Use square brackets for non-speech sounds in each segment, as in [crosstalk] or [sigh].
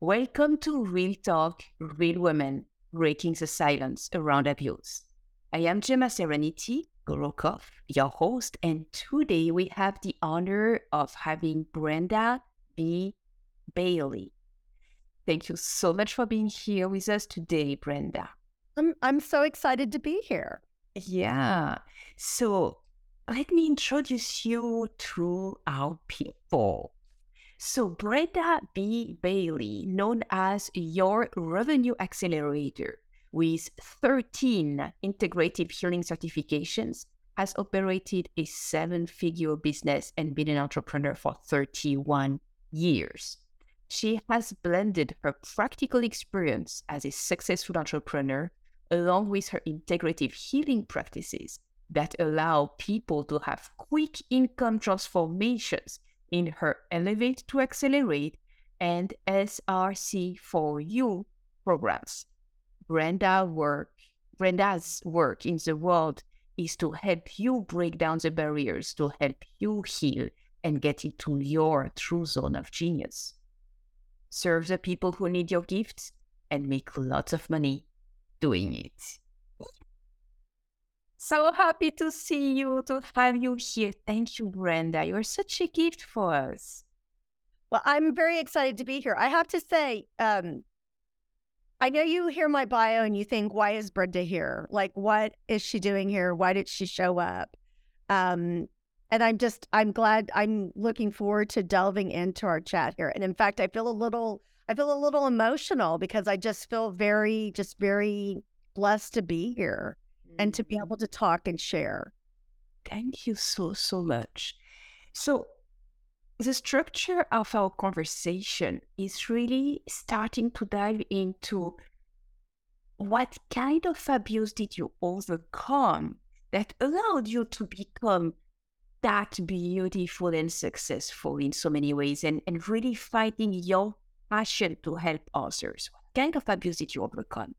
Welcome to Real Talk, Real Women, Breaking the Silence Around Abuse. I am Gemma Serenity Gorokoff, your host, and today we have the honor of having Brenda B. Bailey. Thank you so much for being here with us today, Brenda. I'm I'm so excited to be here. Yeah. So let me introduce you to our people. So, Brenda B. Bailey, known as your revenue accelerator, with 13 integrative healing certifications, has operated a seven figure business and been an entrepreneur for 31 years. She has blended her practical experience as a successful entrepreneur along with her integrative healing practices that allow people to have quick income transformations in her Elevate to Accelerate and SRC4U programs. Brenda work, Brenda's work in the world is to help you break down the barriers, to help you heal and get into your true zone of genius. Serve the people who need your gifts and make lots of money doing it. So happy to see you, to have you here. Thank you, Brenda. You're such a gift for us. Well, I'm very excited to be here. I have to say, um, I know you hear my bio and you think, why is Brenda here? Like, what is she doing here? Why did she show up? Um, and I'm just, I'm glad, I'm looking forward to delving into our chat here. And in fact, I feel a little, I feel a little emotional because I just feel very, just very blessed to be here and to be able to talk and share. Thank you so, so much. So, the structure of our conversation is really starting to dive into what kind of abuse did you overcome that allowed you to become that beautiful and successful in so many ways and, and really finding your passion to help others. What kind of abuse did you overcome?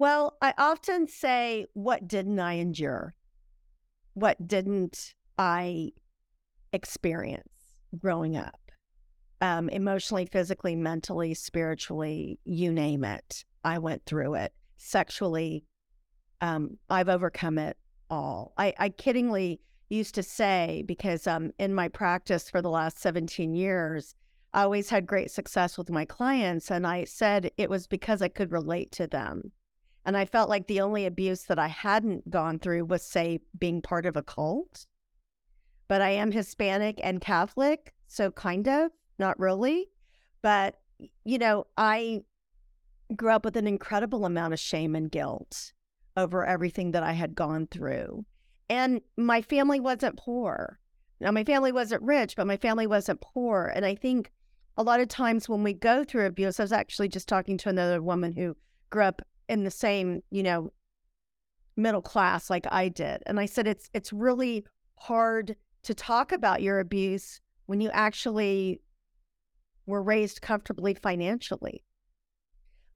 Well, I often say, what didn't I endure? What didn't I experience growing up? Um, emotionally, physically, mentally, spiritually, you name it. I went through it. Sexually, um, I've overcome it all. I, I kiddingly used to say, because um, in my practice for the last 17 years, I always had great success with my clients. And I said it was because I could relate to them. And I felt like the only abuse that I hadn't gone through was, say, being part of a cult. But I am Hispanic and Catholic, so kind of, not really. But, you know, I grew up with an incredible amount of shame and guilt over everything that I had gone through. And my family wasn't poor. Now, my family wasn't rich, but my family wasn't poor. And I think a lot of times when we go through abuse, I was actually just talking to another woman who grew up in the same, you know, middle class like I did. And I said it's it's really hard to talk about your abuse when you actually were raised comfortably financially.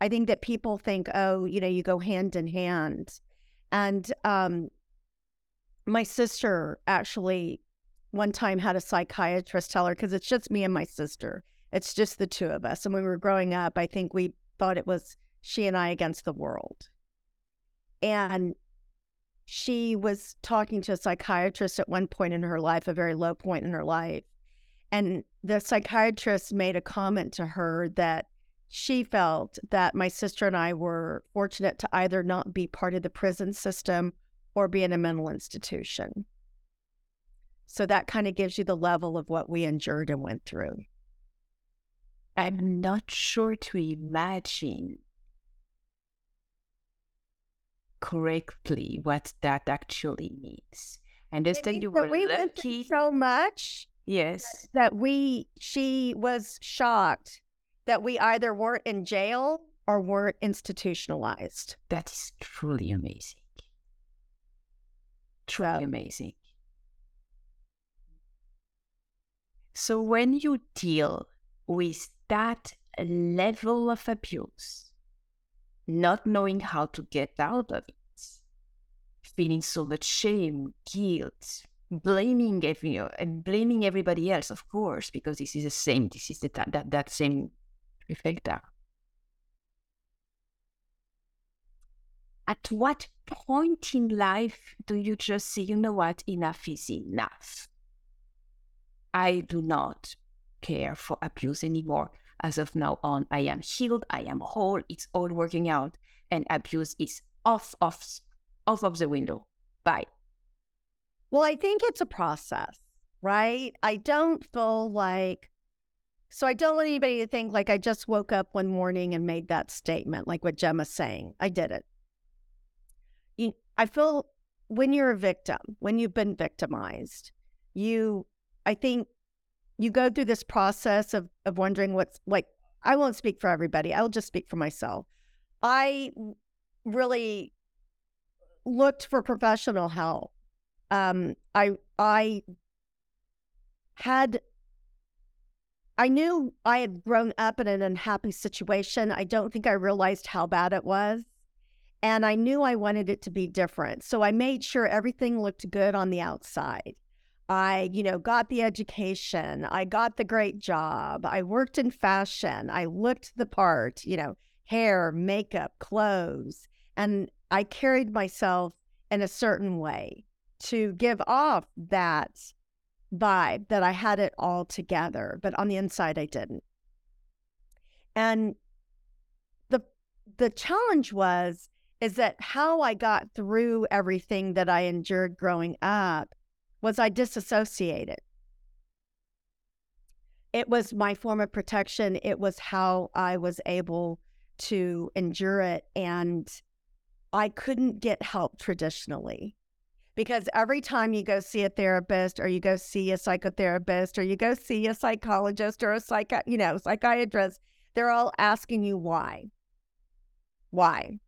I think that people think, oh, you know, you go hand in hand. And um my sister actually one time had a psychiatrist tell her because it's just me and my sister. It's just the two of us. And when we were growing up, I think we thought it was she and I against the world. And she was talking to a psychiatrist at one point in her life, a very low point in her life. And the psychiatrist made a comment to her that she felt that my sister and I were fortunate to either not be part of the prison system or be in a mental institution. So that kind of gives you the level of what we endured and went through. I'm not sure to imagine correctly what that actually means. I I understand you were we lucky. so much Yes. that we she was shocked that we either weren't in jail or weren't institutionalized. That is truly amazing. So Truly amazing. So when you deal with that level of abuse, not knowing how to get out of it, feeling so much shame, guilt, blaming every, you know, and blaming everybody else, of course, because this is the same. This is the, that that same Perfect. At what point in life do you just say, you know what, enough is enough? I do not care for abuse anymore. As of now on, I am healed, I am whole, it's all working out, and abuse is off, off, off of the window. Bye. Well, I think it's a process, right? I don't feel like so I don't want anybody to think like I just woke up one morning and made that statement, like what Gemma's saying. I did it. I feel when you're a victim, when you've been victimized, you, I think you go through this process of, of wondering what's like, I won't speak for everybody. I'll just speak for myself. I really looked for professional help. Um, I, I had I knew I had grown up in an unhappy situation. I don't think I realized how bad it was. And I knew I wanted it to be different. So I made sure everything looked good on the outside. I, you know, got the education. I got the great job. I worked in fashion. I looked the part, you know, hair, makeup, clothes. And I carried myself in a certain way to give off that vibe that I had it all together, but on the inside I didn't. And the the challenge was is that how I got through everything that I endured growing up was I disassociated. It was my form of protection. It was how I was able to endure it. And I couldn't get help traditionally because every time you go see a therapist or you go see a psychotherapist or you go see a psychologist or a psych you know psychiatrist they're all asking you why why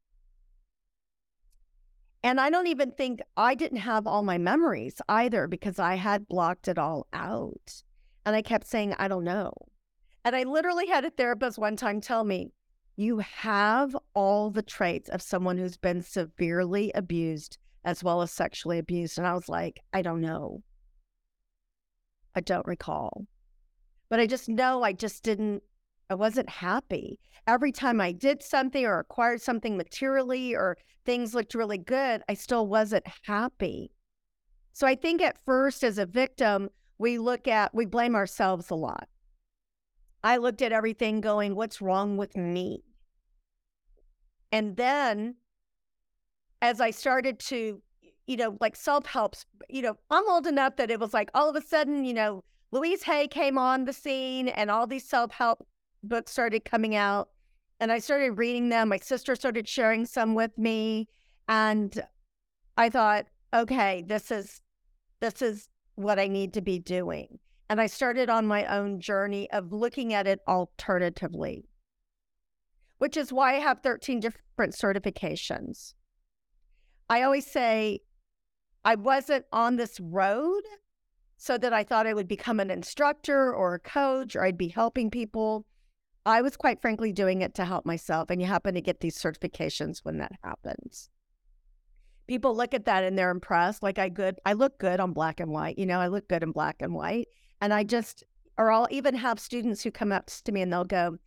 and i don't even think i didn't have all my memories either because i had blocked it all out and i kept saying i don't know and i literally had a therapist one time tell me you have all the traits of someone who's been severely abused as well as sexually abused. And I was like, I don't know. I don't recall. But I just know I just didn't, I wasn't happy. Every time I did something or acquired something materially or things looked really good, I still wasn't happy. So I think at first, as a victim, we look at, we blame ourselves a lot. I looked at everything going, what's wrong with me? And then as I started to, you know, like self helps, you know, I'm old enough that it was like all of a sudden, you know, Louise Hay came on the scene and all these self help books started coming out. And I started reading them. My sister started sharing some with me. And I thought, okay, this is this is what I need to be doing. And I started on my own journey of looking at it alternatively, which is why I have 13 different certifications. I always say I wasn't on this road so that I thought I would become an instructor or a coach or I'd be helping people. I was quite frankly doing it to help myself. And you happen to get these certifications when that happens. People look at that and they're impressed. Like I good, I look good on black and white. You know, I look good in black and white. And I just, or I'll even have students who come up to me and they'll go,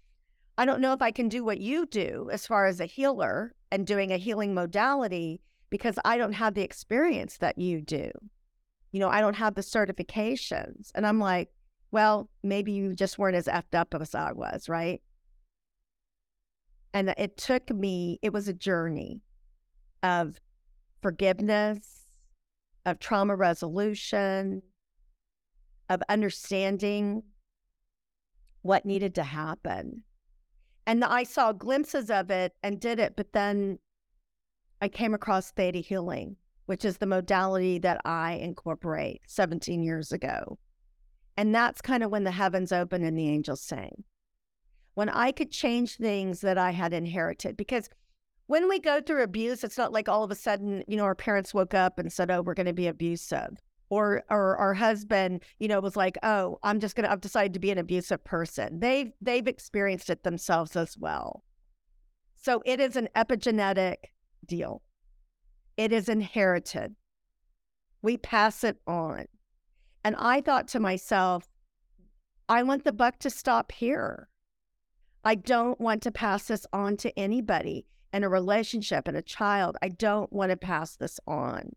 I don't know if I can do what you do as far as a healer and doing a healing modality because I don't have the experience that you do. You know, I don't have the certifications. And I'm like, well, maybe you just weren't as effed up as I was, right? And it took me, it was a journey of forgiveness, of trauma resolution, of understanding what needed to happen. And I saw glimpses of it and did it, but then I came across Theta Healing, which is the modality that I incorporate 17 years ago. And that's kind of when the heavens open and the angels sing. When I could change things that I had inherited. Because when we go through abuse, it's not like all of a sudden, you know, our parents woke up and said, oh, we're going to be abusive. Or, or our husband, you know, was like, "Oh, I'm just gonna. I've decided to be an abusive person." They've they've experienced it themselves as well. So it is an epigenetic deal. It is inherited. We pass it on. And I thought to myself, I want the buck to stop here. I don't want to pass this on to anybody in a relationship and a child. I don't want to pass this on.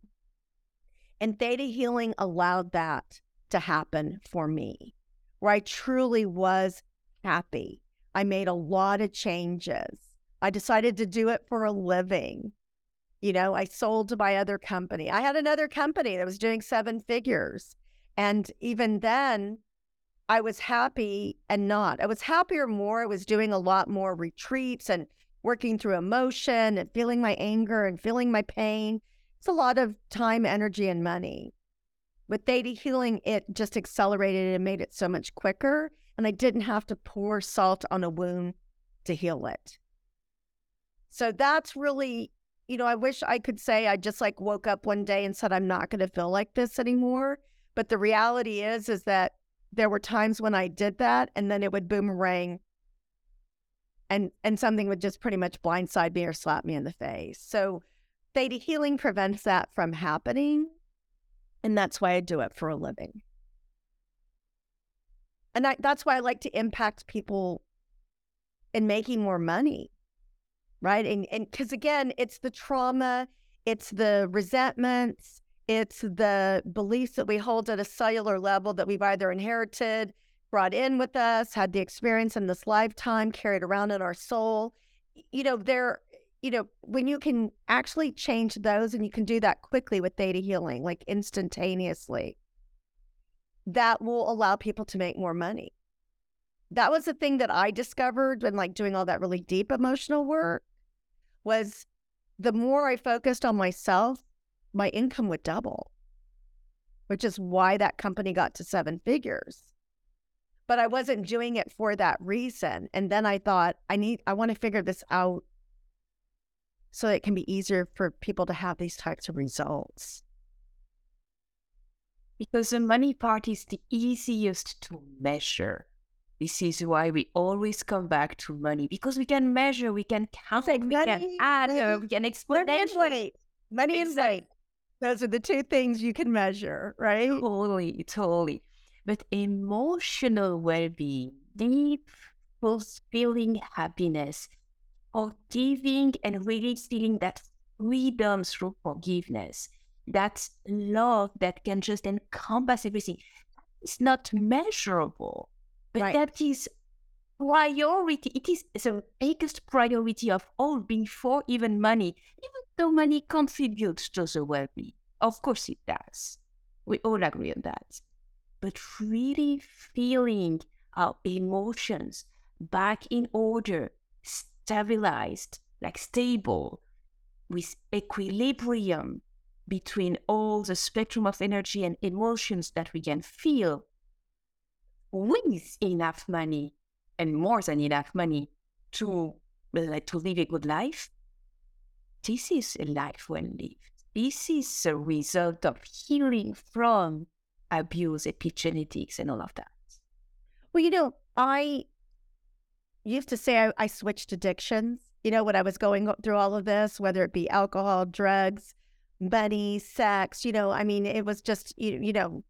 And theta healing allowed that to happen for me, where I truly was happy. I made a lot of changes. I decided to do it for a living. You know, I sold to my other company. I had another company that was doing seven figures. And even then, I was happy and not. I was happier more. I was doing a lot more retreats and working through emotion and feeling my anger and feeling my pain. It's a lot of time, energy, and money. With Theta Healing, it just accelerated and made it so much quicker. And I didn't have to pour salt on a wound to heal it. So that's really, you know, I wish I could say I just like woke up one day and said, I'm not going to feel like this anymore. But the reality is, is that there were times when I did that and then it would boomerang and and something would just pretty much blindside me or slap me in the face. So theta healing prevents that from happening. And that's why I do it for a living. And I, that's why I like to impact people in making more money. Right. And and because again, it's the trauma, it's the resentments, it's the beliefs that we hold at a cellular level that we've either inherited brought in with us, had the experience in this lifetime, carried around in our soul. You know, there, you know, when you can actually change those and you can do that quickly with theta healing, like instantaneously, that will allow people to make more money. That was the thing that I discovered when like doing all that really deep emotional work was the more I focused on myself, my income would double, which is why that company got to seven figures but I wasn't doing it for that reason. And then I thought, I need, I want to figure this out so it can be easier for people to have these types of results. Because the money part is the easiest to measure. This is why we always come back to money because we can measure, we can count, like we money, can add, money, we can explain. Money, money and weight. Those are the two things you can measure, right? Totally, totally but emotional well being, deep, fulfilling happiness, forgiving and really feeling that freedom through forgiveness, that love that can just encompass everything. It's not measurable, but right. that is priority. It is the biggest priority of all before even money, even though money contributes to the well being. Of course, it does. We all agree on that but really feeling our emotions back in order, stabilized, like stable, with equilibrium between all the spectrum of energy and emotions that we can feel with enough money and more than enough money to to live a good life this is a life well lived this is a result of healing from abuse, epigenetics, and all of that? Well, you know, I used to say I, I switched addictions. You know, when I was going through all of this, whether it be alcohol, drugs, money, sex, you know, I mean, it was just, you, you know,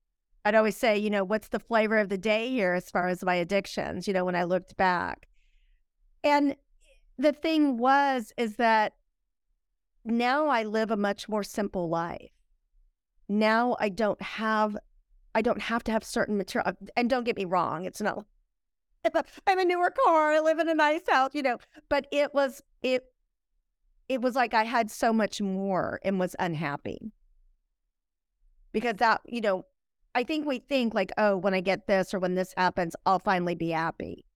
I'd always say, you know, what's the flavor of the day here as far as my addictions, you know, when I looked back. And the thing was, is that now I live a much more simple life. Now I don't have I don't have to have certain material. Uh, and don't get me wrong, it's not. [laughs] I'm a newer car. I live in a nice house, you know. But it was it. It was like I had so much more and was unhappy because that you know. I think we think like, oh, when I get this or when this happens, I'll finally be happy.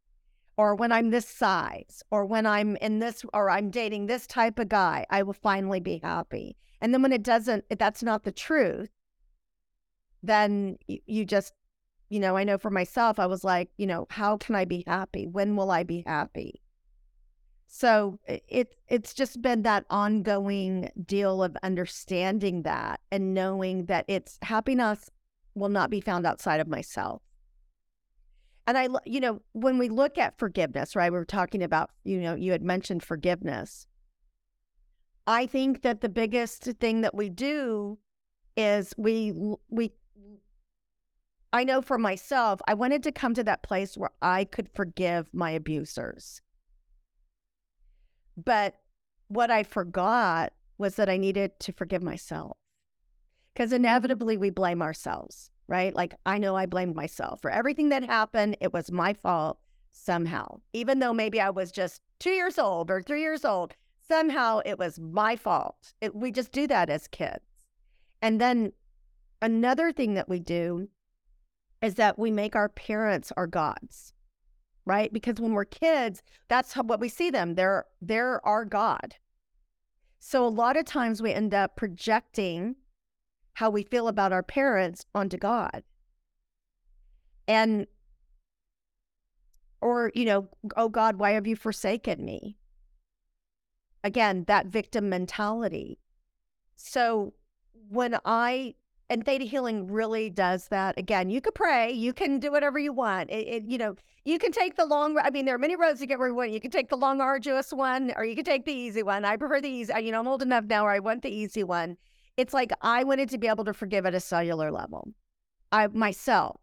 Or when I'm this size, or when I'm in this, or I'm dating this type of guy, I will finally be happy. And then when it doesn't, that's not the truth then you just, you know, I know for myself, I was like, you know, how can I be happy? When will I be happy? So it it's just been that ongoing deal of understanding that and knowing that it's happiness will not be found outside of myself. And I, you know, when we look at forgiveness, right? We were talking about, you know, you had mentioned forgiveness. I think that the biggest thing that we do is we we I know for myself, I wanted to come to that place where I could forgive my abusers. But what I forgot was that I needed to forgive myself. Because inevitably we blame ourselves, right? Like I know I blamed myself for everything that happened. It was my fault somehow, even though maybe I was just two years old or three years old. Somehow it was my fault. It, we just do that as kids. And then another thing that we do is that we make our parents our gods right because when we're kids that's how, what we see them they're they're our god so a lot of times we end up projecting how we feel about our parents onto god. And or you know oh god why have you forsaken me? Again that victim mentality. So when i and theta healing really does that. Again you could pray you can do whatever you want. It, it, you know you can take the long i mean there are many roads to get where you want. You can take the long arduous one or you can take the easy one. I prefer the easy you know i'm old enough now where i want the easy one it's like i wanted to be able to forgive at a cellular level i myself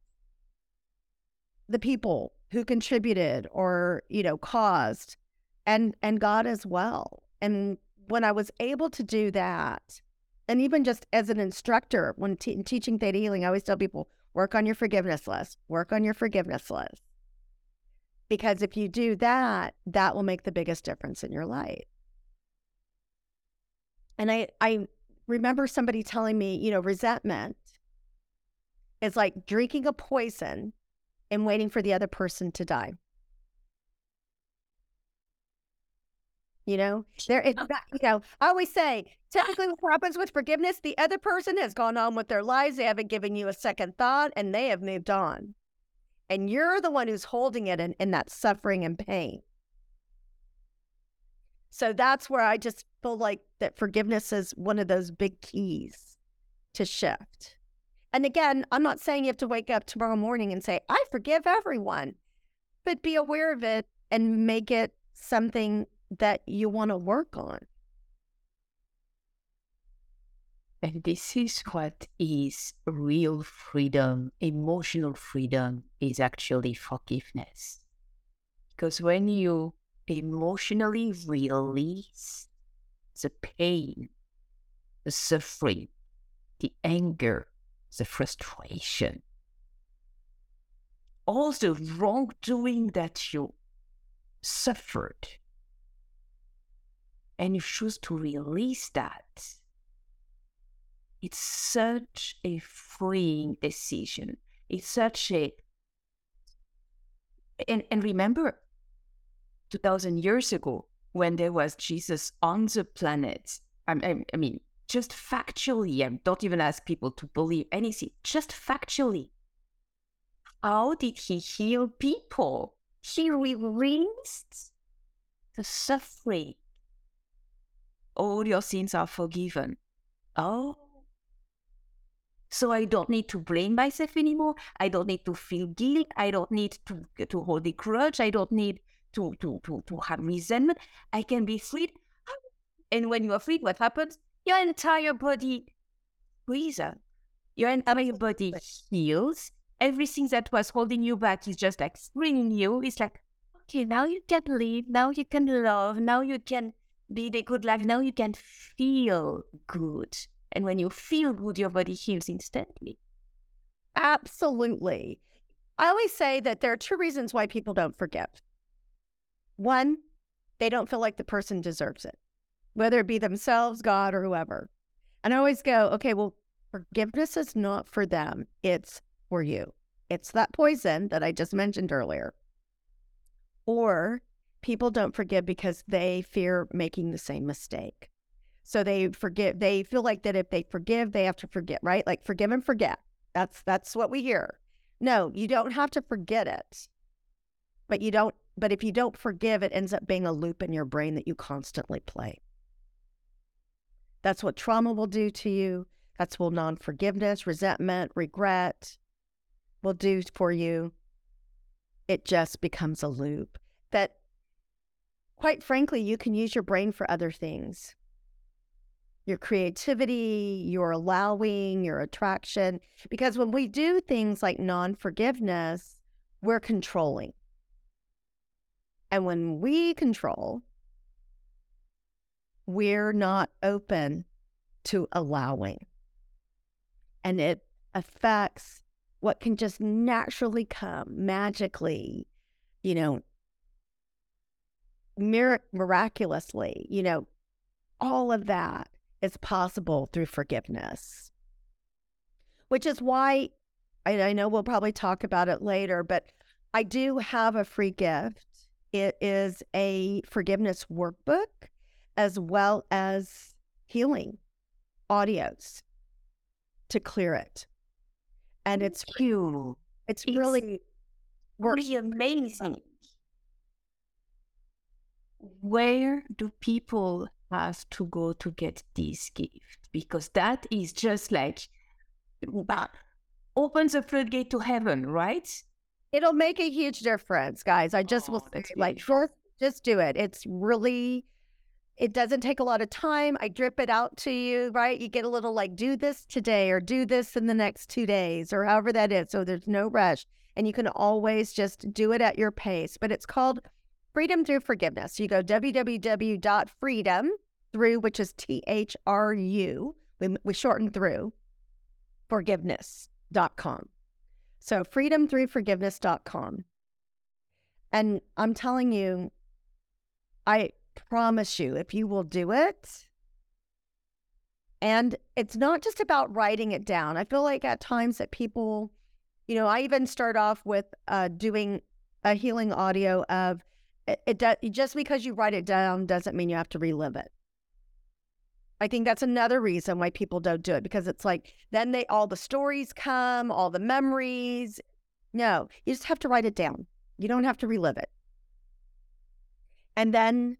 the people who contributed or you know caused and and god as well and when i was able to do that and even just as an instructor, when teaching theta healing, I always tell people work on your forgiveness list, work on your forgiveness list. Because if you do that, that will make the biggest difference in your life. And I, I remember somebody telling me, you know, resentment is like drinking a poison and waiting for the other person to die. You know, there it's oh. not, you know, I always say typically what happens with forgiveness, the other person has gone on with their lives. They haven't given you a second thought and they have moved on. And you're the one who's holding it in, in that suffering and pain. So that's where I just feel like that forgiveness is one of those big keys to shift. And again, I'm not saying you have to wake up tomorrow morning and say, I forgive everyone, but be aware of it and make it something that you want to work on. And this is what is real freedom, emotional freedom is actually forgiveness. Because when you emotionally release the pain, the suffering, the anger, the frustration, all the wrongdoing that you suffered, and you choose to release that, it's such a freeing decision. It's such a and, and remember 2000 years ago when there was Jesus on the planet. I, I, I mean, just factually, I don't even ask people to believe anything, just factually. How did he heal people? He released the suffering all your sins are forgiven. Oh. So I don't need to blame myself anymore. I don't need to feel guilt. I don't need to, to hold a grudge. I don't need to, to, to, to have resentment. I can be freed. [gasps] And when you are freed, what happens? Your entire body breathes. Your entire body heals. Everything that was holding you back is just like freeing you. It's like, okay, now you can live. Now you can love. Now you can be the good life. Now you can feel good. And when you feel good, your body heals instantly. Absolutely. I always say that there are two reasons why people don't forgive. One, they don't feel like the person deserves it, whether it be themselves, God, or whoever. And I always go, okay, well, forgiveness is not for them, it's for you. It's that poison that I just mentioned earlier. Or people don't forgive because they fear making the same mistake. So they forgive, they feel like that if they forgive, they have to forget, right? Like forgive and forget. That's that's what we hear. No, you don't have to forget it. But you don't but if you don't forgive, it ends up being a loop in your brain that you constantly play. That's what trauma will do to you. That's what non forgiveness, resentment, regret will do for you. It just becomes a loop that quite frankly, you can use your brain for other things. Your creativity, your allowing, your attraction. Because when we do things like non forgiveness, we're controlling. And when we control, we're not open to allowing. And it affects what can just naturally come magically, you know, mir- miraculously, you know, all of that is possible through forgiveness. Which is why I, I know we'll probably talk about it later, but I do have a free gift. It is a forgiveness workbook as well as healing audios to clear it. And it's you. it's, It's really really amazing. Where do people have to go to get this gift? Because that is just like mm, bah, opens a floodgate to heaven, right? It'll make a huge difference, guys. I just will Oh, say, like, just just do it. It's really it doesn't take a lot of time. I drip it out to you, right? You get a little like do this today or do this in the next two days or however that is. So there's no rush. And you can always just do it at your pace. But it's called Freedom Through Forgiveness. You go www.freedom through, which is T H R U, we, we shorten through forgiveness.com. So freedomthroughforgiveness.com. And I'm telling you, I promise you, if you will do it, and it's not just about writing it down. I feel like at times that people, you know, I even start off with uh, doing a healing audio of it, it just because you write it down doesn't mean you have to relive it. I think that's another reason why people don't do it because it's like then they all the stories come, all the memories. No, you just have to write it down. You don't have to relive it. And then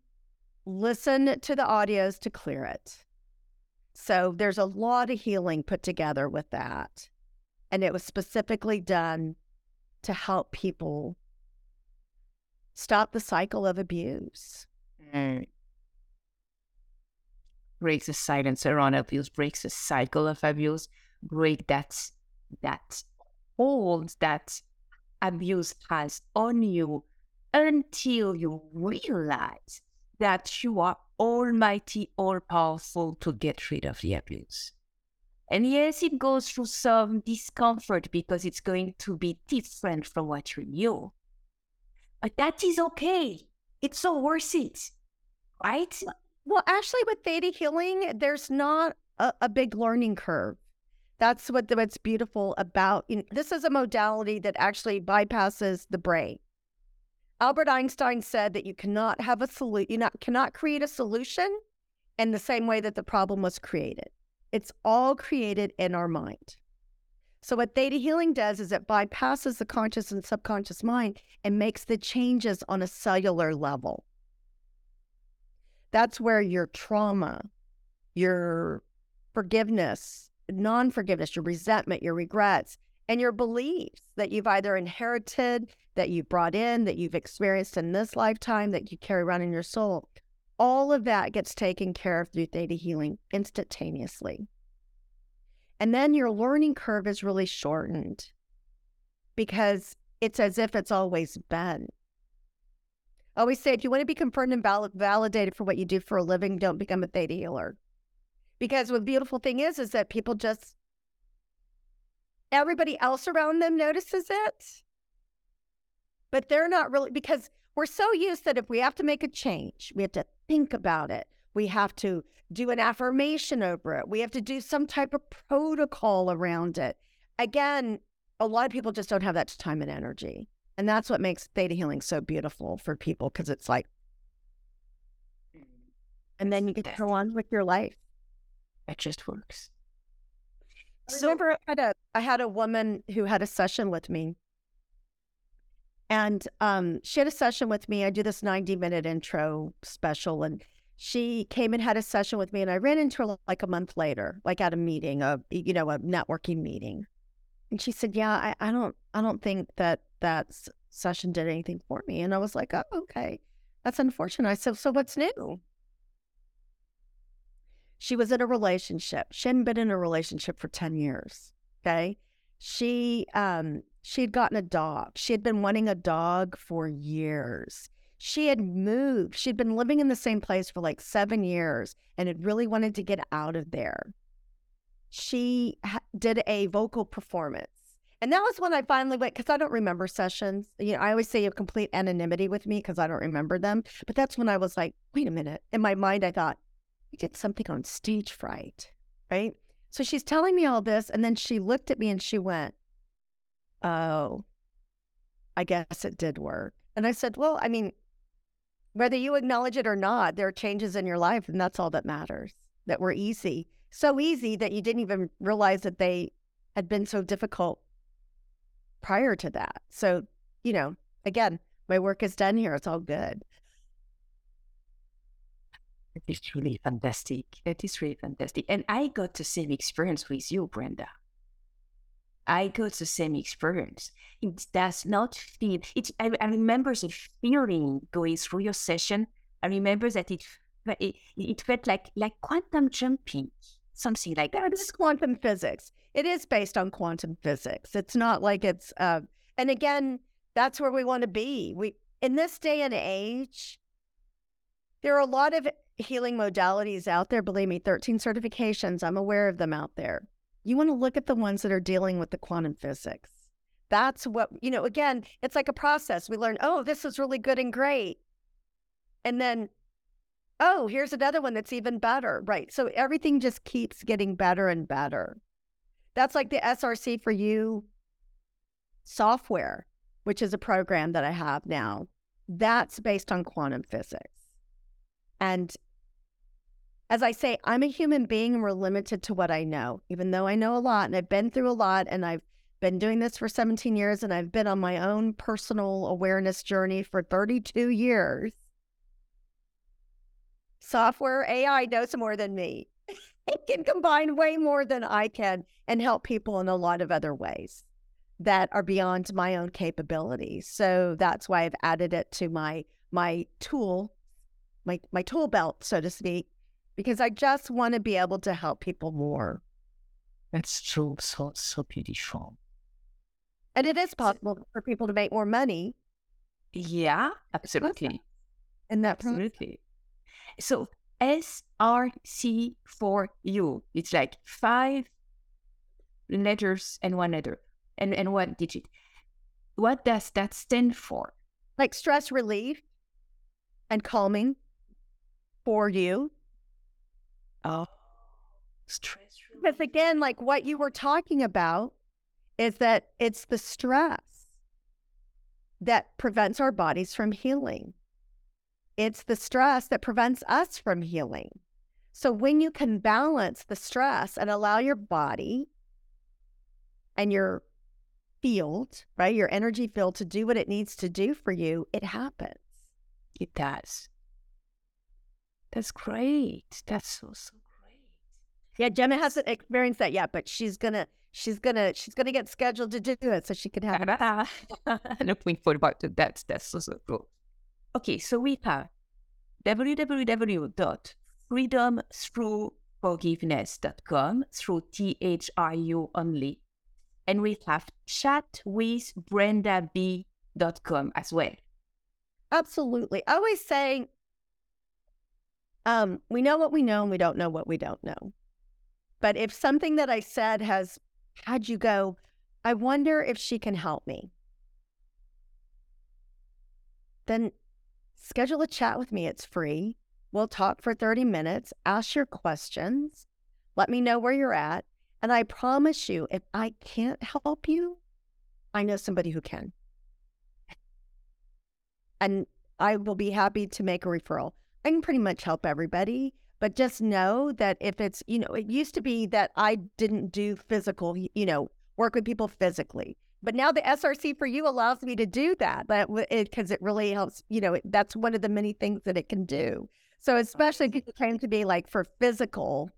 listen to the audios to clear it. So there's a lot of healing put together with that. And it was specifically done to help people stop the cycle of abuse. Mm. Breaks the silence around abuse, breaks the cycle of abuse, break that that hold that abuse has on you until you realize that you are almighty, all powerful to get rid of the abuse. And yes, it goes through some discomfort because it's going to be different from what you knew. But that is okay. It's so worth it. Right? Well, actually, with theta healing, there's not a, a big learning curve. That's what the, what's beautiful about you know, this is a modality that actually bypasses the brain. Albert Einstein said that you cannot have a solution, you not cannot create a solution in the same way that the problem was created. It's all created in our mind. So what theta healing does is it bypasses the conscious and subconscious mind and makes the changes on a cellular level. That's where your trauma, your forgiveness, non forgiveness, your resentment, your regrets, and your beliefs that you've either inherited, that you brought in, that you've experienced in this lifetime, that you carry around in your soul, all of that gets taken care of through theta healing instantaneously. And then your learning curve is really shortened because it's as if it's always been. Always say if you want to be confirmed and val- validated for what you do for a living, don't become a theta healer. Because the beautiful thing is, is that people just, everybody else around them notices it, but they're not really, because we're so used that if we have to make a change, we have to think about it. We have to do an affirmation over it. We have to do some type of protocol around it. Again, a lot of people just don't have that time and energy. And that's what makes theta healing so beautiful for people because it's like, and then you get to go on with your life. It just works. I remember I had a I had a woman who had a session with me. And um, she had a session with me. I do this 90 minute intro special. And she came and had a session with me. And I ran into her like a month later, like at a meeting, a you know, a networking meeting. And she said, Yeah, I, I don't I don't think that that session did anything for me. And I was like, Oh, okay. That's unfortunate. I said, So what's new? She was in a relationship. She hadn't been in a relationship for 10 years. Okay. She um she had gotten a dog. She had been wanting a dog for years. She had moved. She'd been living in the same place for like seven years and had really wanted to get out of there. She ha- did a vocal performance. And that was when I finally went, because I don't remember sessions. You know, I always say you have complete anonymity with me because I don't remember them. But that's when I was like, wait a minute. In my mind, I thought, we did something on stage fright, right? So she's telling me all this. And then she looked at me and she went, oh, I guess it did work. And I said, well, I mean, whether you acknowledge it or not, there are changes in your life, and that's all that matters. That were easy, so easy that you didn't even realize that they had been so difficult prior to that. So, you know, again, my work is done here. It's all good. It is really fantastic. It is really fantastic. And I got the same experience with you, Brenda. I got the same experience. It does not feel. It. I, I remember the feeling going through your session. I remember that it it, it felt like like quantum jumping, something like that. It is quantum physics. It is based on quantum physics. It's not like it's. Uh, and again, that's where we want to be. We in this day and age, there are a lot of healing modalities out there. Believe me, thirteen certifications. I'm aware of them out there you want to look at the ones that are dealing with the quantum physics. That's what, you know, again, it's like a process. We learn, oh, this is really good and great. And then, oh, here's another one that's even better. Right. So everything just keeps getting better and better. That's like the SRC for you software, which is a program that I have now. That's based on quantum physics. And as I say, I'm a human being and we're limited to what I know, even though I know a lot and I've been through a lot and I've been doing this for 17 years and I've been on my own personal awareness journey for 32 years. Software AI knows more than me. [laughs] it can combine way more than I can and help people in a lot of other ways that are beyond my own capabilities. So that's why I've added it to my my tool, my my tool belt, so to speak, because I just want to be able to help people more. That's true. so, so beautiful. And it is possible for people to make more money. Yeah, absolutely. And that absolutely. So SRC for you, it's like five letters and one letter and, and one digit. What does that stand for? Like stress relief and calming for you Oh, stress. Because again, like what you were talking about is that it's the stress that prevents our bodies from healing. It's the stress that prevents us from healing. So when you can balance the stress and allow your body and your field, right, your energy field to do what it needs to do for you, it happens. It does. That's great. That's so so great. Yeah, Gemma hasn't experienced that yet, but she's gonna she's gonna she's gonna get scheduled to do it so she can have it. Looking forward to that. That's so so cool. Okay, so we have www.freedomthroughforgiveness.com through T H R U only. And we have chatwithbrendab.com as well. Absolutely. I always say um, we know what we know and we don't know what we don't know. But if something that I said has had you go, I wonder if she can help me, then schedule a chat with me. It's free. We'll talk for 30 minutes, ask your questions, let me know where you're at. And I promise you, if I can't help you, I know somebody who can. And I will be happy to make a referral. I can pretty much help everybody, but just know that if it's, you know, it used to be that I didn't do physical, you know, work with people physically. But now the SRC for you allows me to do that, but because it, it, really helps, you know, it, that's one of the many things that it can do. So especially if it came to be like for physical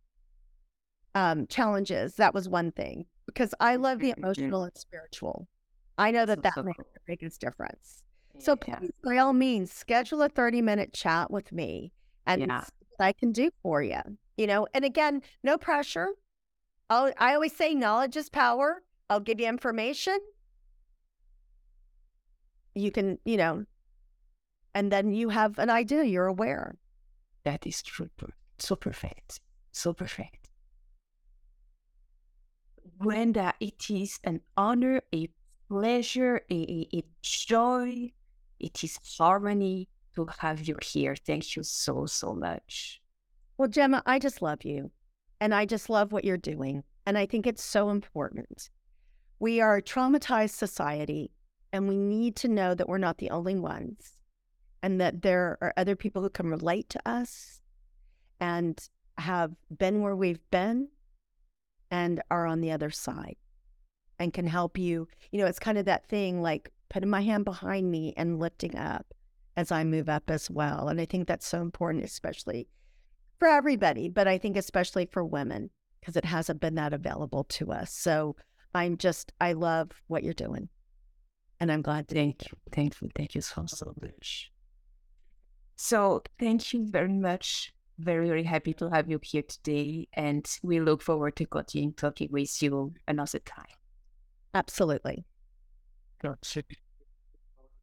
um, challenges, that was one thing because I love the emotional and spiritual. I know that that makes the biggest difference. So please, by all means, schedule a 30 minute chat with me and yeah. I can do for you. You know, and again, no pressure. I'll, I always say knowledge is power. I'll give you information. You can, you know, And then you have an idea, you're aware. That is true. So perfect. So perfect. Brenda, it is an honor, a pleasure, a, a, a joy. It is harmony to have you here. Thank you so, so much. Well, Gemma, I just love you. And I just love what you're doing. And I think it's so important. We are a traumatized society, and we need to know that we're not the only ones and that there are other people who can relate to us and have been where we've been and are on the other side and can help you. You know, it's kind of that thing like putting my hand behind me and lifting up as I move up as well. And I think that's so important, especially for everybody, but I think especially for women, because it hasn't been that available to us. So I'm just, I love what you're doing. And I'm glad. Thank you. Thank you. Thank you so, so much. So thank you very much. Very, very happy to have you here today. And we look forward to continuing talking with you another time. Absolutely. Gotcha.